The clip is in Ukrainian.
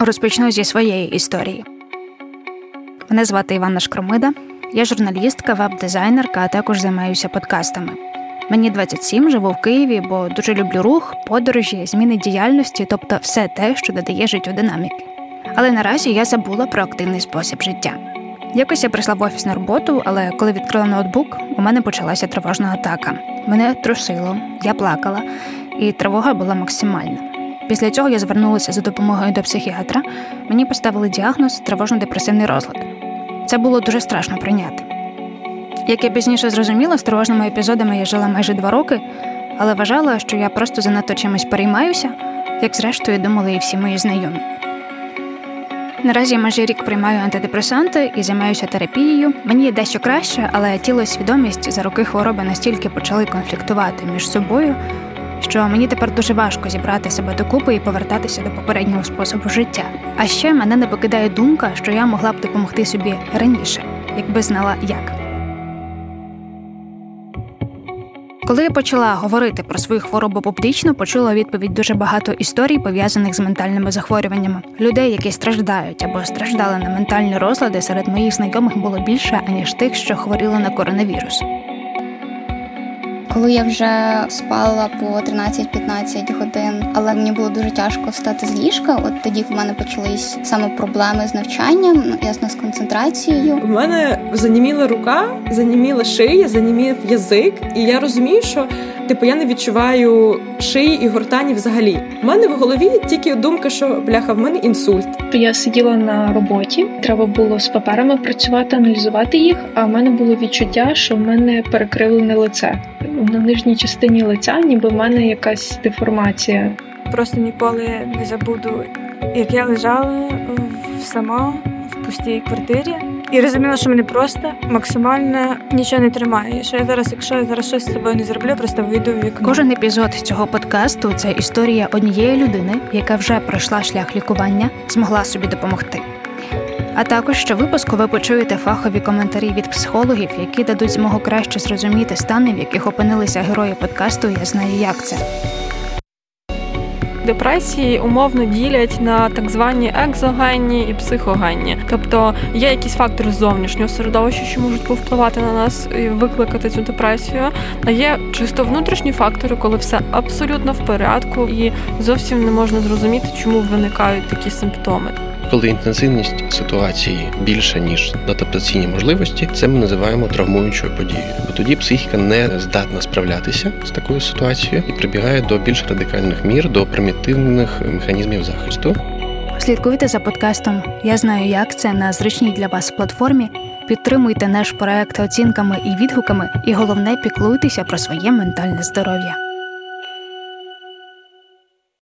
Розпочну зі своєї історії. Мене звати Іванна Шкромида, я журналістка, веб-дизайнерка, а також займаюся подкастами. Мені 27, живу в Києві, бо дуже люблю рух, подорожі, зміни діяльності, тобто все те, що додає життю динаміки. Але наразі я забула про активний спосіб життя. Якось я прийшла в офіс на роботу, але коли відкрила ноутбук, у мене почалася тривожна атака. Мене трусило, я плакала, і тривога була максимальна. Після цього я звернулася за допомогою до психіатра. Мені поставили діагноз тривожно-депресивний розлад. Це було дуже страшно прийняти. Як я пізніше зрозуміла, з тривожними епізодами я жила майже два роки, але вважала, що я просто занадто чимось переймаюся, як зрештою думали і всі мої знайомі. Наразі я майже рік приймаю антидепресанти і займаюся терапією. Мені дещо краще, але тіло свідомість за роки хвороби настільки почали конфліктувати між собою, що мені тепер дуже важко зібрати себе докупи і повертатися до попереднього способу життя. А ще мене не покидає думка, що я могла б допомогти собі раніше, якби знала як. Коли я почала говорити про свою хворобу публічно, почула відповідь дуже багато історій, пов'язаних з ментальними захворюваннями. Людей, які страждають або страждали на ментальні розлади, серед моїх знайомих було більше аніж тих, що хворіли на коронавірус. Коли я вже спала по 13-15 годин, але мені було дуже тяжко встати з ліжка. От тоді в мене почались саме проблеми з навчанням, ну, ясно, з концентрацією. У мене заніміла рука, заніміла шия, занімів язик, і я розумію, що типу я не відчуваю шиї і гортані взагалі. У мене в голові тільки думка, що бляха, в мене інсульт. Я сиділа на роботі, треба було з паперами працювати, аналізувати їх. А в мене було відчуття, що в мене перекривлене лице на нижній частині лиця, ніби в мене якась деформація. Просто ніколи не забуду, як я лежала сама в пустій квартирі. І розуміла, що мене просто максимально нічого не тримає. Що я зараз, якщо я зараз щось з собою не зроблю, просто вийду в вікно. Кожен епізод цього подкасту це історія однієї людини, яка вже пройшла шлях лікування, змогла собі допомогти. А також що випуску ви почуєте фахові коментарі від психологів, які дадуть змогу краще зрозуміти стани, в яких опинилися герої подкасту. Я знаю, як це. Депресії умовно ділять на так звані екзогенні і психогенні. Тобто є якісь фактори зовнішнього середовища, що можуть повпливати на нас і викликати цю депресію. А є чисто внутрішні фактори, коли все абсолютно в порядку, і зовсім не можна зрозуміти, чому виникають такі симптоми коли інтенсивність ситуації більша ніж адаптаційні можливості, це ми називаємо травмуючою подією. Бо тоді психіка не здатна справлятися з такою ситуацією і прибігає до більш радикальних мір, до примітивних механізмів захисту. Слідкуйте за подкастом. Я знаю, як це на зручній для вас платформі. Підтримуйте наш проект оцінками і відгуками, і головне піклуйтеся про своє ментальне здоров'я.